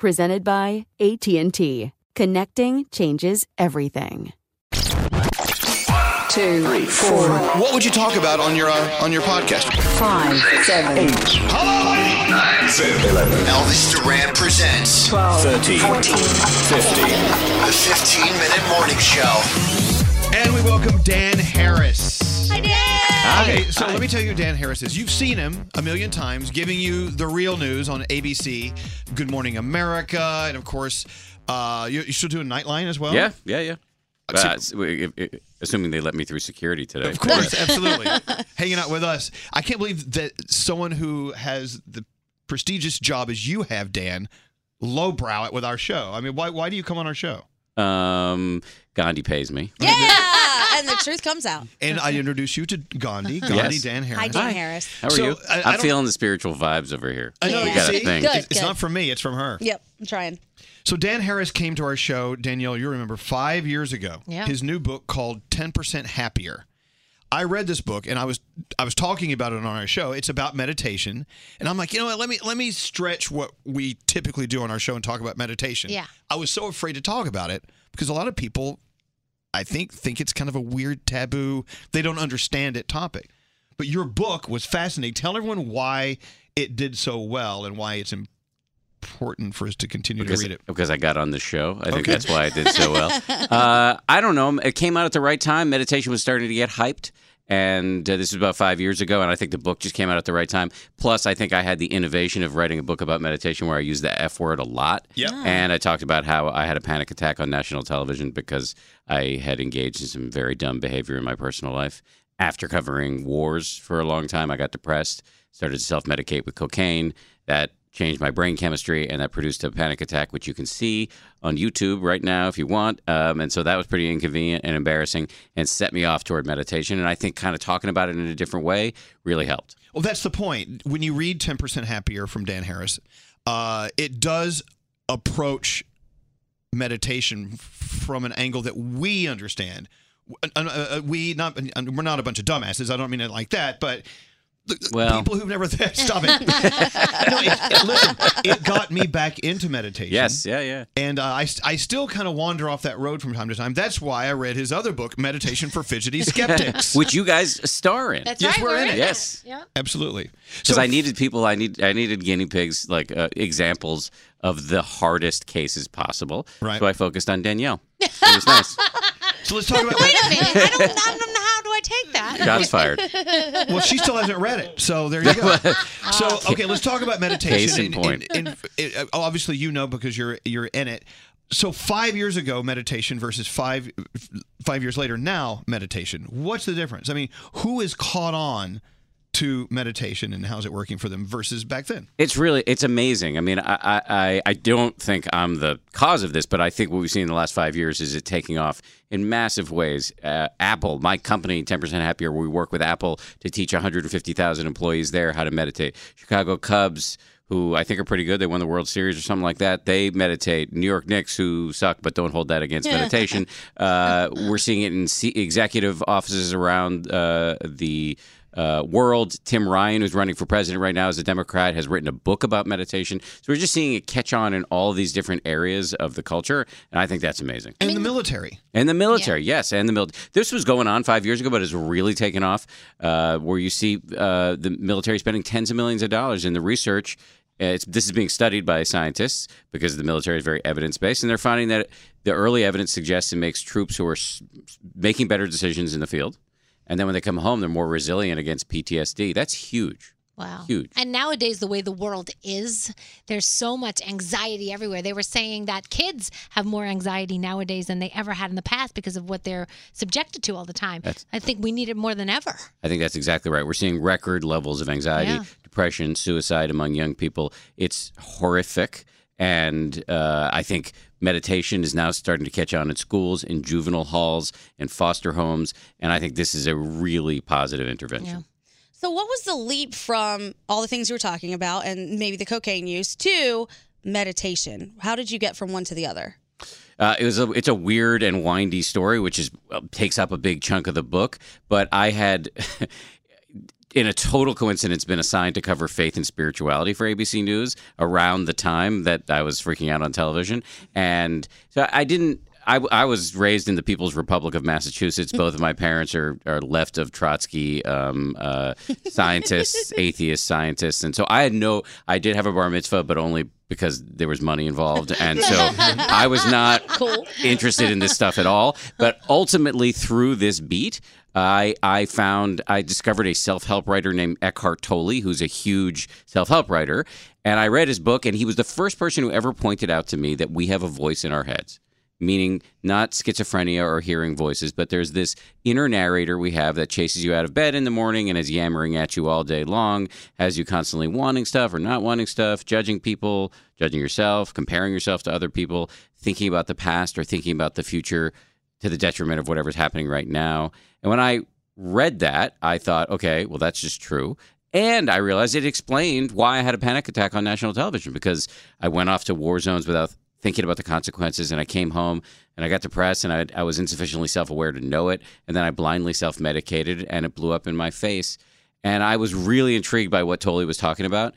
Presented by AT&T. Connecting changes everything. Two, three, four. What would you talk about on your uh, on your podcast? Five, seven, eight. Hello, nine, seven, eleven. Elvis Duran presents 12, 13, 14, 15. The 15 minute morning show. And we welcome Dan Harris. Hi, Dan. Okay, so let me tell you who Dan Harris is. You've seen him a million times giving you the real news on ABC, Good Morning America, and of course, uh, you, you still a Nightline as well? Yeah, yeah, yeah. Uh, Uh, s- w- if- if- assuming they let me through security today. Of course, absolutely. Hanging out with us. I can't believe that someone who has the prestigious job as you have, Dan, lowbrow it with our show. I mean, why why do you come on our show? Um, Gandhi pays me. Yeah, and the truth comes out. And I introduce you to Gandhi, Gandhi Yes. Dan Harris. Hi, Dan Harris. How are So, you? I- I I, don't- am feeling the spiritual vibes over here. I know. We you got a see? thing. Good. It's, it's not from me. It's from her. Yep, I'm trying. So Dan Harris came to our show, Danielle, you remember, five years ago. Yeah. His new book called 10% Happier. I read this book and I was I was talking about it on our show. It's about meditation. And I'm like, you know what, let me let me stretch what we typically do on our show and talk about meditation. Yeah. I was so afraid to talk about it because a lot of people I think think it's kind of a weird taboo. They don't understand it topic. But your book was fascinating. Tell everyone why it did so well and why it's important for us to continue Because, to read it. because I got on the show. I think Okay. that's why I did so well. uh, I don't know. It came out at the right time. Meditation was starting to get hyped. And uh, this was about five years ago. And I think the book just came out at the right time. Plus, I think I had the innovation of writing a book about meditation where I used the F word a lot. Yep. And I talked about how I had a panic attack on national television because I had engaged in some very dumb behavior in my personal life. After covering wars for a long time, I got depressed, started to self medicate with cocaine. That changed my brain chemistry, and that produced a panic attack, which you can see on YouTube right now if you want. Um, and so that was pretty inconvenient and embarrassing, and set me off toward meditation. And I think kind of talking about it in a different way really helped. Well, that's the point. When you read 10% Happier from Dan Harris, uh, it does approach meditation from an angle that we understand. Uh, uh, uh, we not uh, we're not a bunch of dumbasses. I don't mean it like that, but Well. people who've never stop it. no, it, it- listen, it got me back into meditation. Yes, yeah, yeah. And uh, I, I still kind of wander off that road from time to time. That's why I read his other book, Meditation for Fidgety Skeptics. which you guys star in. That's Yes, right. we're in in it. Yes. Yeah. Absolutely. because I needed people. I need I needed guinea pigs, like uh, examples of the hardest cases possible. Right. So I focused on Danielle. It was nice. So let's talk about Wait a minute. I don't, I don't know how do I take that. Shots fired. Well, she still hasn't read it, so there you go. so okay, let's talk about meditation. Case in And- point. and- and, uh, obviously, you know because you're you're in it. So five years ago, meditation versus five five years later now meditation. What's the difference? I mean, who is caught on to meditation and how's it working for them versus back then? It's really it's amazing. I mean, I, I I- I don't think I'm the cause of this, but I think what we've seen in the last five years is it taking off in massive ways. Uh, Apple, my company, 10% Happier, we work with Apple to teach 150,000 employees there how to meditate. Chicago Cubs. Who I think are pretty good. They won the World Series or something like that. They meditate. New York Knicks, who suck, but don't hold that against meditation. Uh, we're seeing it in C- executive offices around uh, the uh, world. Tim Ryan, who's running for president right now as a Democrat, has written a book about meditation. So we're just seeing it catch on in all these different areas of the culture, and I think that's amazing. And the military. And the military, yes, and the military. This was going on five years ago, but it's really taken off. Uh, where you see uh, the military spending tens of millions of dollars in the research. Uh, It's, this is being studied by scientists because the military is very evidence based, and they're finding that the early evidence suggests it makes troops who are s- making better decisions in the field, and then when they come home, they're more resilient against PTSD. That's huge. Wow. Huge. And nowadays, the way the world is, there's so much anxiety everywhere. They were saying that kids have more anxiety nowadays than they ever had in the past because of what they're subjected to all the time. That's- I think we need it more than ever. I think that's exactly right. We're seeing record levels of anxiety, Yeah. depression, suicide among young people. It's horrific. And uh, I think meditation is now starting to catch on in schools, in juvenile halls, in foster homes. And I think this is a really positive intervention. So, what was the leap from all the things you were talking about and maybe the cocaine use to meditation? How did you get from one to the other? Uh, it was a, it's a weird and windy story, which is uh, takes up a big chunk of the book. But I had, in a total coincidence, been assigned to cover faith and spirituality for ABC News around the time that I was freaking out on television, and so I didn't. I, I was raised in the People's Republic of Massachusetts. Both of my parents are, are left of Trotsky um, uh, scientists, atheist scientists, and so I had no. I did have a bar mitzvah, but only because there was money involved, and so I was not Cool. interested in this stuff at all. But ultimately, through this beat, I I found I discovered a self help writer named Eckhart Tolle, who's a huge self help writer, and I read his book, and he was the first person who ever pointed out to me that we have a voice in our heads. Meaning not schizophrenia or hearing voices, but there's this inner narrator we have that chases you out of bed in the morning and is yammering at you all day long, has you constantly wanting stuff or not wanting stuff, judging people, judging yourself, comparing yourself to other people, thinking about the past or thinking about the future to the detriment of whatever's happening right now. And when I read that, I thought, okay, well, that's just true. And I realized it explained why I had a panic attack on national television because I went off to war zones without thinking about the consequences. And I came home and I got depressed and I, I was insufficiently self aware to know it. And then I blindly self medicated and it blew up in my face. And I was really intrigued by what Tolle was talking about.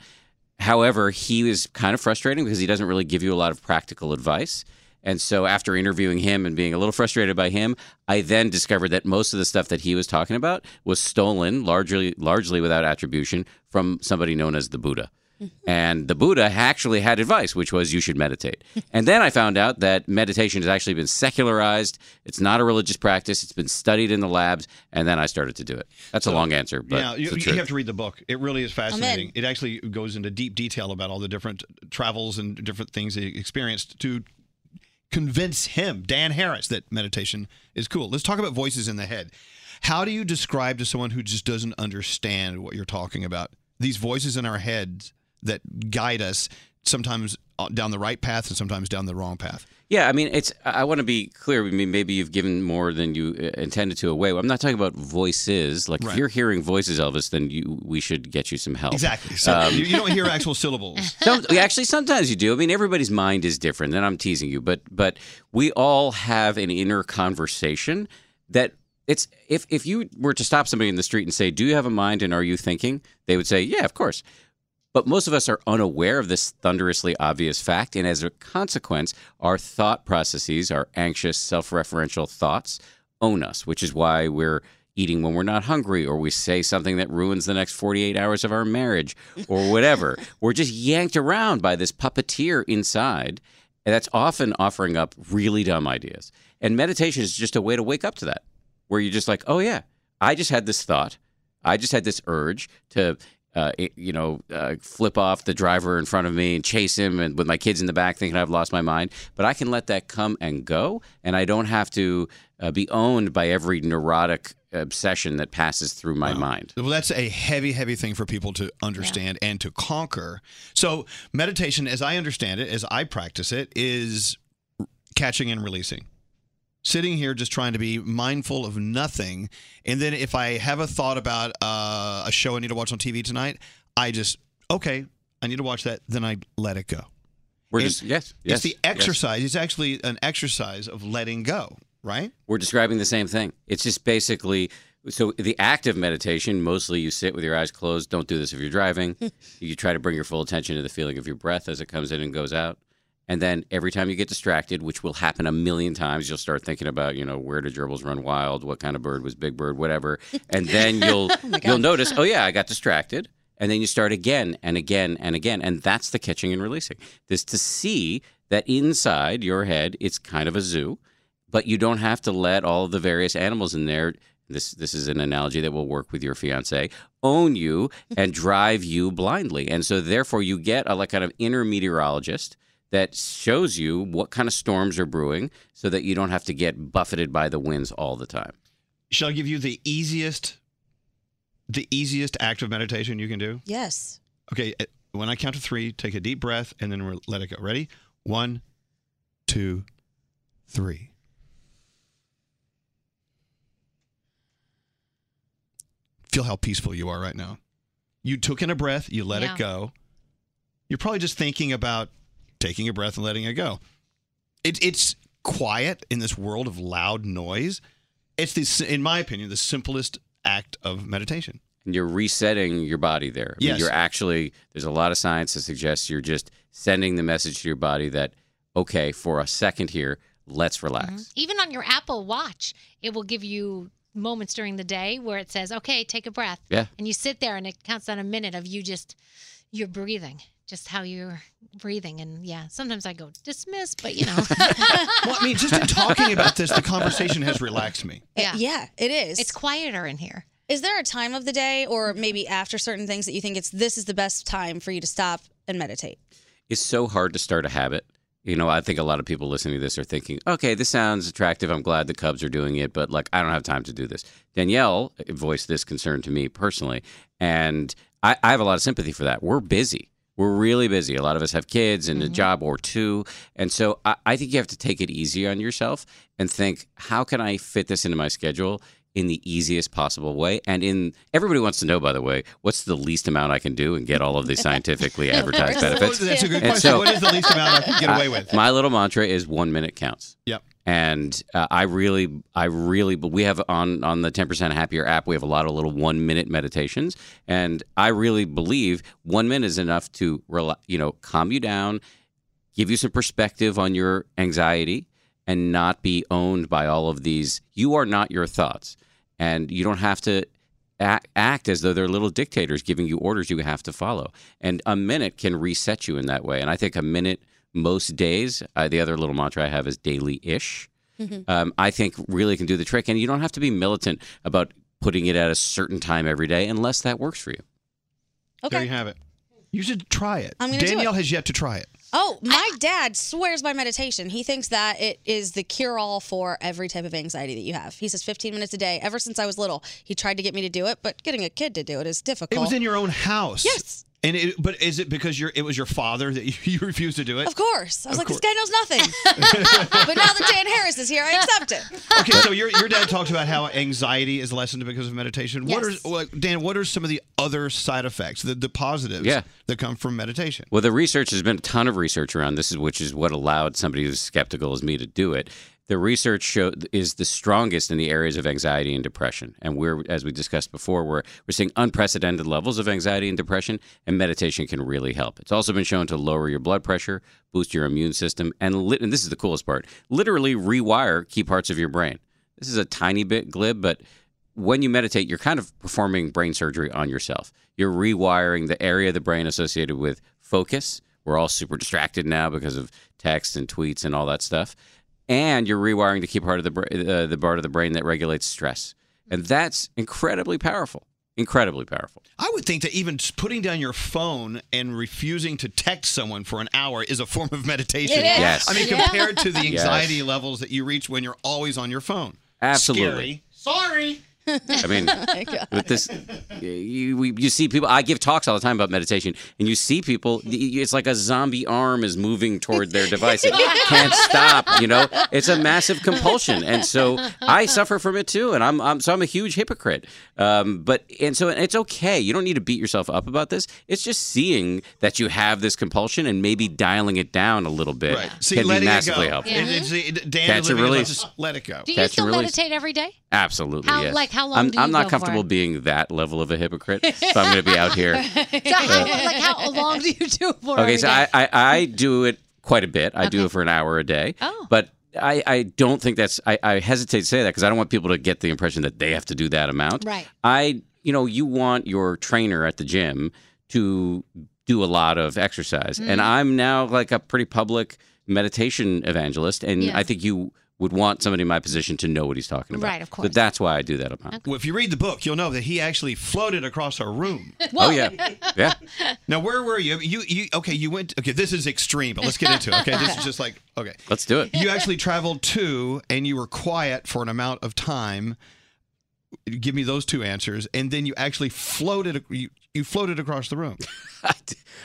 However, he was kind of frustrating because he doesn't really give you a lot of practical advice. And so after interviewing him and being a little frustrated by him, I then discovered that most of the stuff that he was talking about was stolen largely largely without attribution from somebody known as the Buddha. Mm-hmm. And the Buddha actually had advice, which was you should meditate. And then I found out that meditation has actually been secularized. It's not a religious practice. It's been studied in the labs. And then I started to do it. That's a long answer, but yeah, you, you have to read the book. It really is fascinating. It actually goes into deep detail about all the different travels and different things he experienced to convince him, Dan Harris, that meditation is cool. Let's talk about voices in the head. How do you describe to someone who just doesn't understand what you're talking about? These voices in our heads that guide us sometimes uh, down the right path and sometimes down the wrong path. Yeah, I mean, it's. I want to be clear. I mean, maybe you've given more than you uh, intended to away. I'm not talking about voices. Like, Right. if you're hearing voices, Elvis, then you we should get you some help. Exactly. So Um, you, you don't hear actual syllables. Some, actually, sometimes you do. I mean, everybody's mind is different, and I'm teasing you, but but we all have an inner conversation that it's if if you were to stop somebody in the street and say, "Do you have a mind and are you thinking?" They would say, "Yeah, of course." But most of us are unaware of this thunderously obvious fact, and as a consequence, our thought processes, our anxious, self-referential thoughts, own us, which is why we're eating when we're not hungry, or we say something that ruins the next 48 hours of our marriage, or whatever. we're just yanked around by this puppeteer inside, and that's often offering up really dumb ideas. And meditation is just a way to wake up to that, where you're just like, oh, yeah, I just had this thought. I just had this urge to, uh, you know, uh, flip off the driver in front of me and chase him, and with my kids in the back, thinking I've lost my mind. But I can let that come and go, and I don't have to uh, be owned by every neurotic obsession that passes through my mind. Well, that's a heavy, heavy thing for people to understand and to conquer. So, meditation, as I understand it, as I practice it, is catching and releasing. Sitting here just trying to be mindful of nothing. And then if I have a thought about uh, a show I need to watch on TV tonight, I just, okay, I need to watch that. Then I let it go. We're It- just yes, yes, It's the yes. exercise. It's actually an exercise of letting go, right? We're describing the same thing. It's just basically so the act of meditation, mostly you sit with your eyes closed. Don't do this if you're driving. you try to bring your full attention to the feeling of your breath as it comes in and goes out. And then every time you get distracted, which will happen a million times, you'll start thinking about, you know, where did gerbils run wild? What kind of bird was Big Bird? Whatever. And then you'll oh you'll notice, oh yeah, I got distracted. And then you start again and again and again. And that's the catching and releasing. This to see that inside your head, it's kind of a zoo but you don't have to let all of the various animals in there this this is an analogy that will work with your fiance own you and drive you blindly and so therefore you get a like kind of inner meteorologist that shows you what kind of storms are brewing so that you don't have to get buffeted by the winds all the time Shall I give you the easiest, the easiest act of meditation you can do? Yes. Okay, uh, when I count to three, take a deep breath and then re- let it go. Ready? One, two, three. Feel how peaceful you are right now. You took in a breath, you let Yeah. it go. You're probably just thinking about taking a breath and letting it go. It, it's quiet in this world of loud noise. It's the, in my opinion, the simplest act of meditation. and you're resetting your body there I mean, Yes. you're actually there's a lot of science that suggests you're just sending the message to your body that okay for a second here let's relax mm-hmm. Even on your Apple Watch, it will give you moments during the day where it says, "Okay, take a breath." Yeah. And you sit there, and it counts down a minute of you just you're breathing, just how you're breathing. And yeah, sometimes I go dismiss, but you know, Well, I mean, just in talking about this, the conversation has relaxed me. Uh, yeah. Yeah, it is. it's quieter in here. Is there a time of the day or mm-hmm. maybe after certain things that you think it's this is the best time for you to stop and meditate? it's so hard to start a habit. You know, I think a lot of people listening to this are thinking, okay, this sounds attractive. I'm glad the Cubs are doing it, but like, I don't have time to do this. Danielle voiced this concern to me personally, and I, I have a lot of sympathy for that. We're busy. We're really busy. A lot of us have kids and a mm-hmm. job or two. And so I, I think you have to take it easy on yourself and think, how can I fit this into my schedule in the easiest possible way? And in everybody wants to know, by the way, what's the least amount I can do and get all of the scientifically advertised benefits? That's a good question. so- what is the least amount I can get away with? My little mantra is one minute counts. Yep. And uh, I really, I really, but we have on on the ten percent happier app, we have a lot of little one minute meditations, and I really believe one minute is enough to, rela- you know, calm you down, give you some perspective on your anxiety, and not be owned by all of these. You are not your thoughts, and you don't have to act, act as though they're little dictators giving you orders you have to follow. And a minute can reset you in that way. And I think a minute most days, uh, the other little mantra I have is daily ish. Um, I think really can do the trick. And you don't have to be militant about putting it at a certain time every day unless that works for you. Okay. There you have it. You should try it. I'm gonna do Danielle it. has yet to try it. Oh, my dad swears by meditation. He thinks that it is the cure all for every type of anxiety that you have. He says 15 minutes a day. Ever since I was little, he tried to get me to do it, but getting a kid to do it is difficult. It was in your own house. Yes. And it, but is it because you're it was your father that you, you refused to do it? Of course. I was Of like, course. this guy knows nothing. but now that Dan Harris is here, I accept it. Okay, so your your dad talks about how anxiety is lessened because of meditation. What Yes. are like, Dan? What are some of the other side effects, the the positives Yeah. that come from meditation? Well, the research has been a ton of research around this, is which is what allowed somebody who's skeptical as me to do it. The research show is the strongest in the areas of anxiety and depression, and we're, as we discussed before, we're we're seeing unprecedented levels of anxiety and depression, and meditation can really help. It's also been shown to lower your blood pressure, boost your immune system, and lit- and this is the coolest part: literally rewire key parts of your brain. This is a tiny bit glib, but when you meditate, you're kind of performing brain surgery on yourself. You're rewiring the area of the brain associated with focus. We're all super distracted now because of text and tweets and all that stuff. And you're rewiring the key part of the bra- uh, the part of the brain that regulates stress, and that's incredibly powerful. Incredibly powerful. I would think that even putting down your phone and refusing to text someone for an hour is a form of meditation. It is. Yes. I mean, Yeah. compared to the Yes. anxiety levels that you reach when you're always on your phone. Absolutely. Scary. Sorry. I mean, Oh my God. with this, you we, you see people. I give talks all the time about meditation, and you see people. It's like a zombie arm is moving toward their device. It can't stop. You know, it's a massive compulsion, and so I suffer from it too. And I'm, I'm so I'm a huge hypocrite. Um, but and so it's okay. You don't need to beat yourself up about this. It's just seeing that you have this compulsion and maybe dialing it down a little bit Right. See, can be letting it massively go. helpful. It- it's- it- Dan Catch and and release. lets let it go. Do you Catch still meditate every day? Absolutely. How- yes. like, how long I'm, do you I'm not comfortable for? being that level of a hypocrite, so I'm going to be out here. So how, like how long do you do it for? Okay, so? I, I, I do it quite a bit. I do it for an hour a day. Oh. But I, I don't think that's, I, I hesitate to say that because I don't want people to get the impression that they have to do that amount. Right. I, you know, you want your trainer at the gym to do a lot of exercise. And Mhm. I'm now like a pretty public meditation evangelist. And Yeah. I think you would want somebody in my position to know what he's talking about. Right, of course. But that's why I do that amount. Well, if you read the book, you'll know that he actually floated across our room. Oh, yeah. Yeah. Now, where were you? You, you, okay, you went, okay, this is extreme, but let's get into it. Okay, this is just like, okay. Let's do it. You actually traveled to and you were quiet for an amount of time. Give me those two answers. And then you actually floated, you, you floated across the room.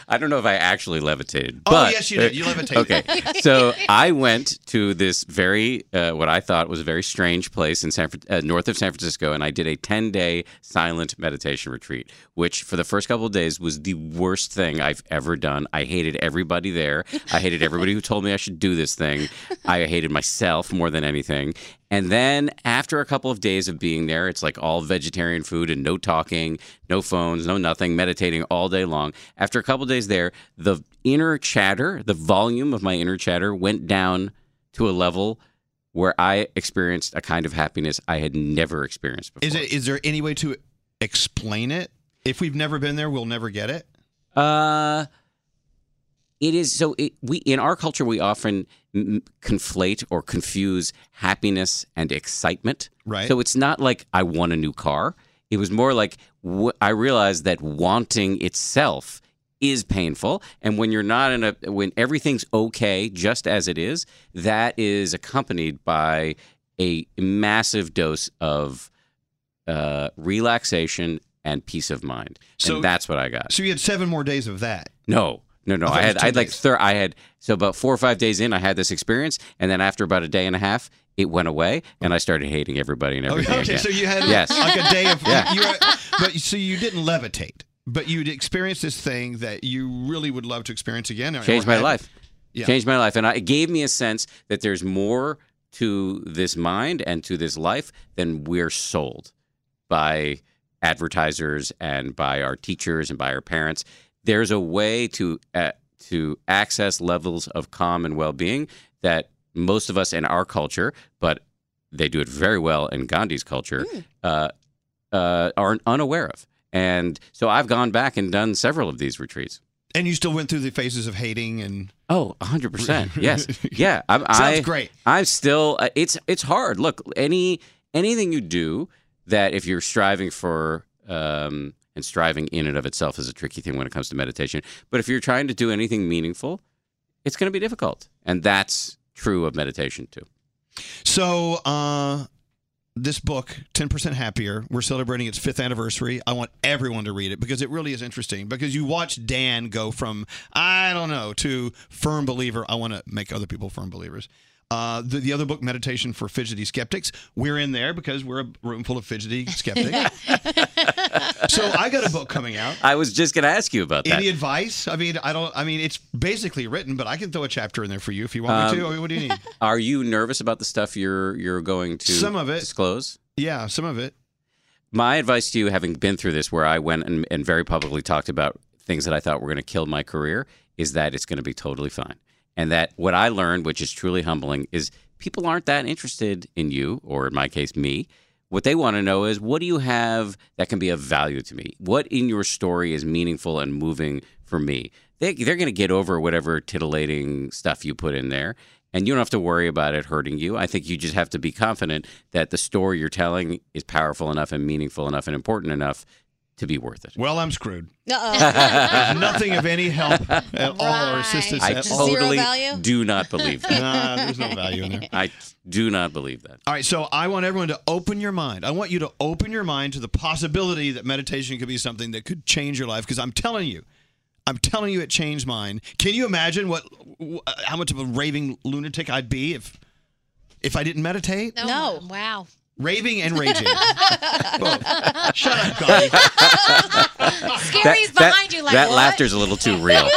I don't know if I actually levitated. Oh, but, yes, you did. You levitated. Okay. So I went to this very, uh, what I thought was a very strange place in San, uh, north of San Francisco, and I did a 10 day silent meditation retreat, which for the first couple of days was the worst thing I've ever done. I hated everybody there. I hated everybody who told me I should do this thing. I hated myself more than anything. And then after a couple of days of being there, it's like all vegetarian food and no talking, no phones, no nothing, meditating all day long. After a couple days there, the inner chatter, the volume of my inner chatter went down to a level where I experienced a kind of happiness I had never experienced before. Is it? Is there any way to explain it? If we've never been there, we'll never get it. Uh, it is so. It, we in our culture we often m- conflate or confuse happiness and excitement. Right. So it's not like I want a new car. It was more like I realized that wanting itself is painful, and when you're not in a when everything's okay just as it is, that is accompanied by a massive dose of uh, relaxation and peace of mind. So- and that's what I got. So you had seven more days of that. No, no, no. I I had, I had like, thir- I had, so about four or five days in, I had this experience. And then after about a day and a half, it went away and I started hating everybody and everything. Okay, okay, again. so you had yes. like a day of Yeah. you but so you didn't levitate, but you'd experienced this thing that you really would love to experience again. changed my had- life. Yeah. Changed my life. And I, it gave me a sense that there's more to this mind and to this life than we're sold by advertisers and by our teachers and by our parents. There's a way to uh, to access levels of calm and well-being that most of us in our culture, but they do it very well in Gandhi's culture, uh, uh, are unaware of. And so I've gone back and done several of these retreats. And you still went through the phases of hating and Oh, 100%. Yes. Yeah, I'm Sounds I, great. I'm still uh, it's it's hard. Look, any anything you do that if you're striving for um and striving in and of itself is a tricky thing when it comes to meditation, but if you're trying to do anything meaningful, it's going to be difficult. And that's true of meditation too. So uh, this book, 10% Happier, we're celebrating its fifth anniversary. I want everyone to read it because it really is interesting. Because you watch Dan go from, I don't know, to firm believer. I want to make other people firm believers. Uh, the, the other book, Meditation for Fidgety Skeptics, we're in there because we're a room full of fidgety skeptics. so I got a book coming out. I was just going to ask you about that. Any advice? I mean, I don't. I mean, it's basically written, but I can throw a chapter in there for you if you want me to. Um, I mean, what do you need? Are you nervous about the stuff you're you're going to Some of it. disclose? Yeah, some of it. My advice to you, having been through this, where I went and, and very publicly talked about things that I thought were going to kill my career, is that it's going to be totally fine. And that what I learned, which is truly humbling, is people aren't that interested in you, or in my case, me. What they want to know is what do you have that can be of value to me? What in your story is meaningful and moving for me? They, they're going to get over whatever titillating stuff you put in there. And you don't have to worry about it hurting you. I think you just have to be confident that the story you're telling is powerful enough and meaningful enough and important enough to be worth it. Well, I'm screwed. Uh-oh. Nothing of any help at all or assistance I at all. totally do not believe that. Nah, there's no value in there. I do not believe that. All right, so I want everyone to open your mind. I want you to open your mind to the possibility that meditation could be something that could change your life. Because I'm telling you, I'm telling you, it changed mine. Can you imagine what, how much of a raving lunatic I'd be if, if I didn't meditate? No. Wow. Raving and raging. Both. Shut up, Connie. Scary's behind you like that what? laughter's a little too real.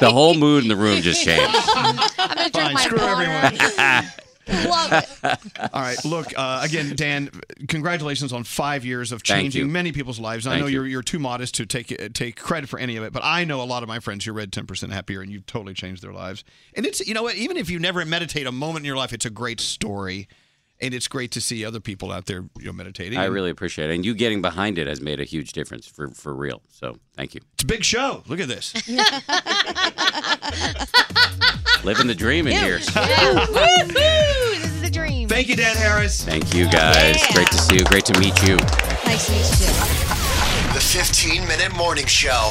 the whole mood in the room just changed. I'm gonna drink Fine, my screw water. everyone. Love it. All right, look uh, again, Dan. Congratulations on five years of Thank changing you. many people's lives. I Thank know you. you're you're too modest to take uh, take credit for any of it, but I know a lot of my friends who read Ten Percent Happier, and you've totally changed their lives. And it's you know what, even if you never meditate a moment in your life, it's a great story, and it's great to see other people out there you know meditating. I really appreciate it. And you getting behind it has made a huge difference for, for real. So thank you. it's a big show. Look at this. Living the dream in here. Yeah. Woohoo! This is the dream. Thank you, Dan Harris. Thank you guys. Great to see you. Great to meet you. Nice to meet you. The 15 Minute Morning Show.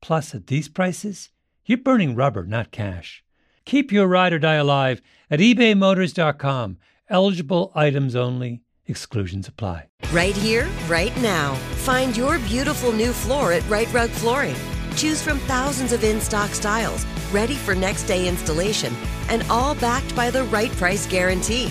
Plus, at these prices, you're burning rubber, not cash. Keep your ride or die alive at ebaymotors.com. Eligible items only, exclusions apply. Right here, right now. Find your beautiful new floor at Rite Rug Flooring. Choose from thousands of in stock styles, ready for next day installation, and all backed by the right price guarantee.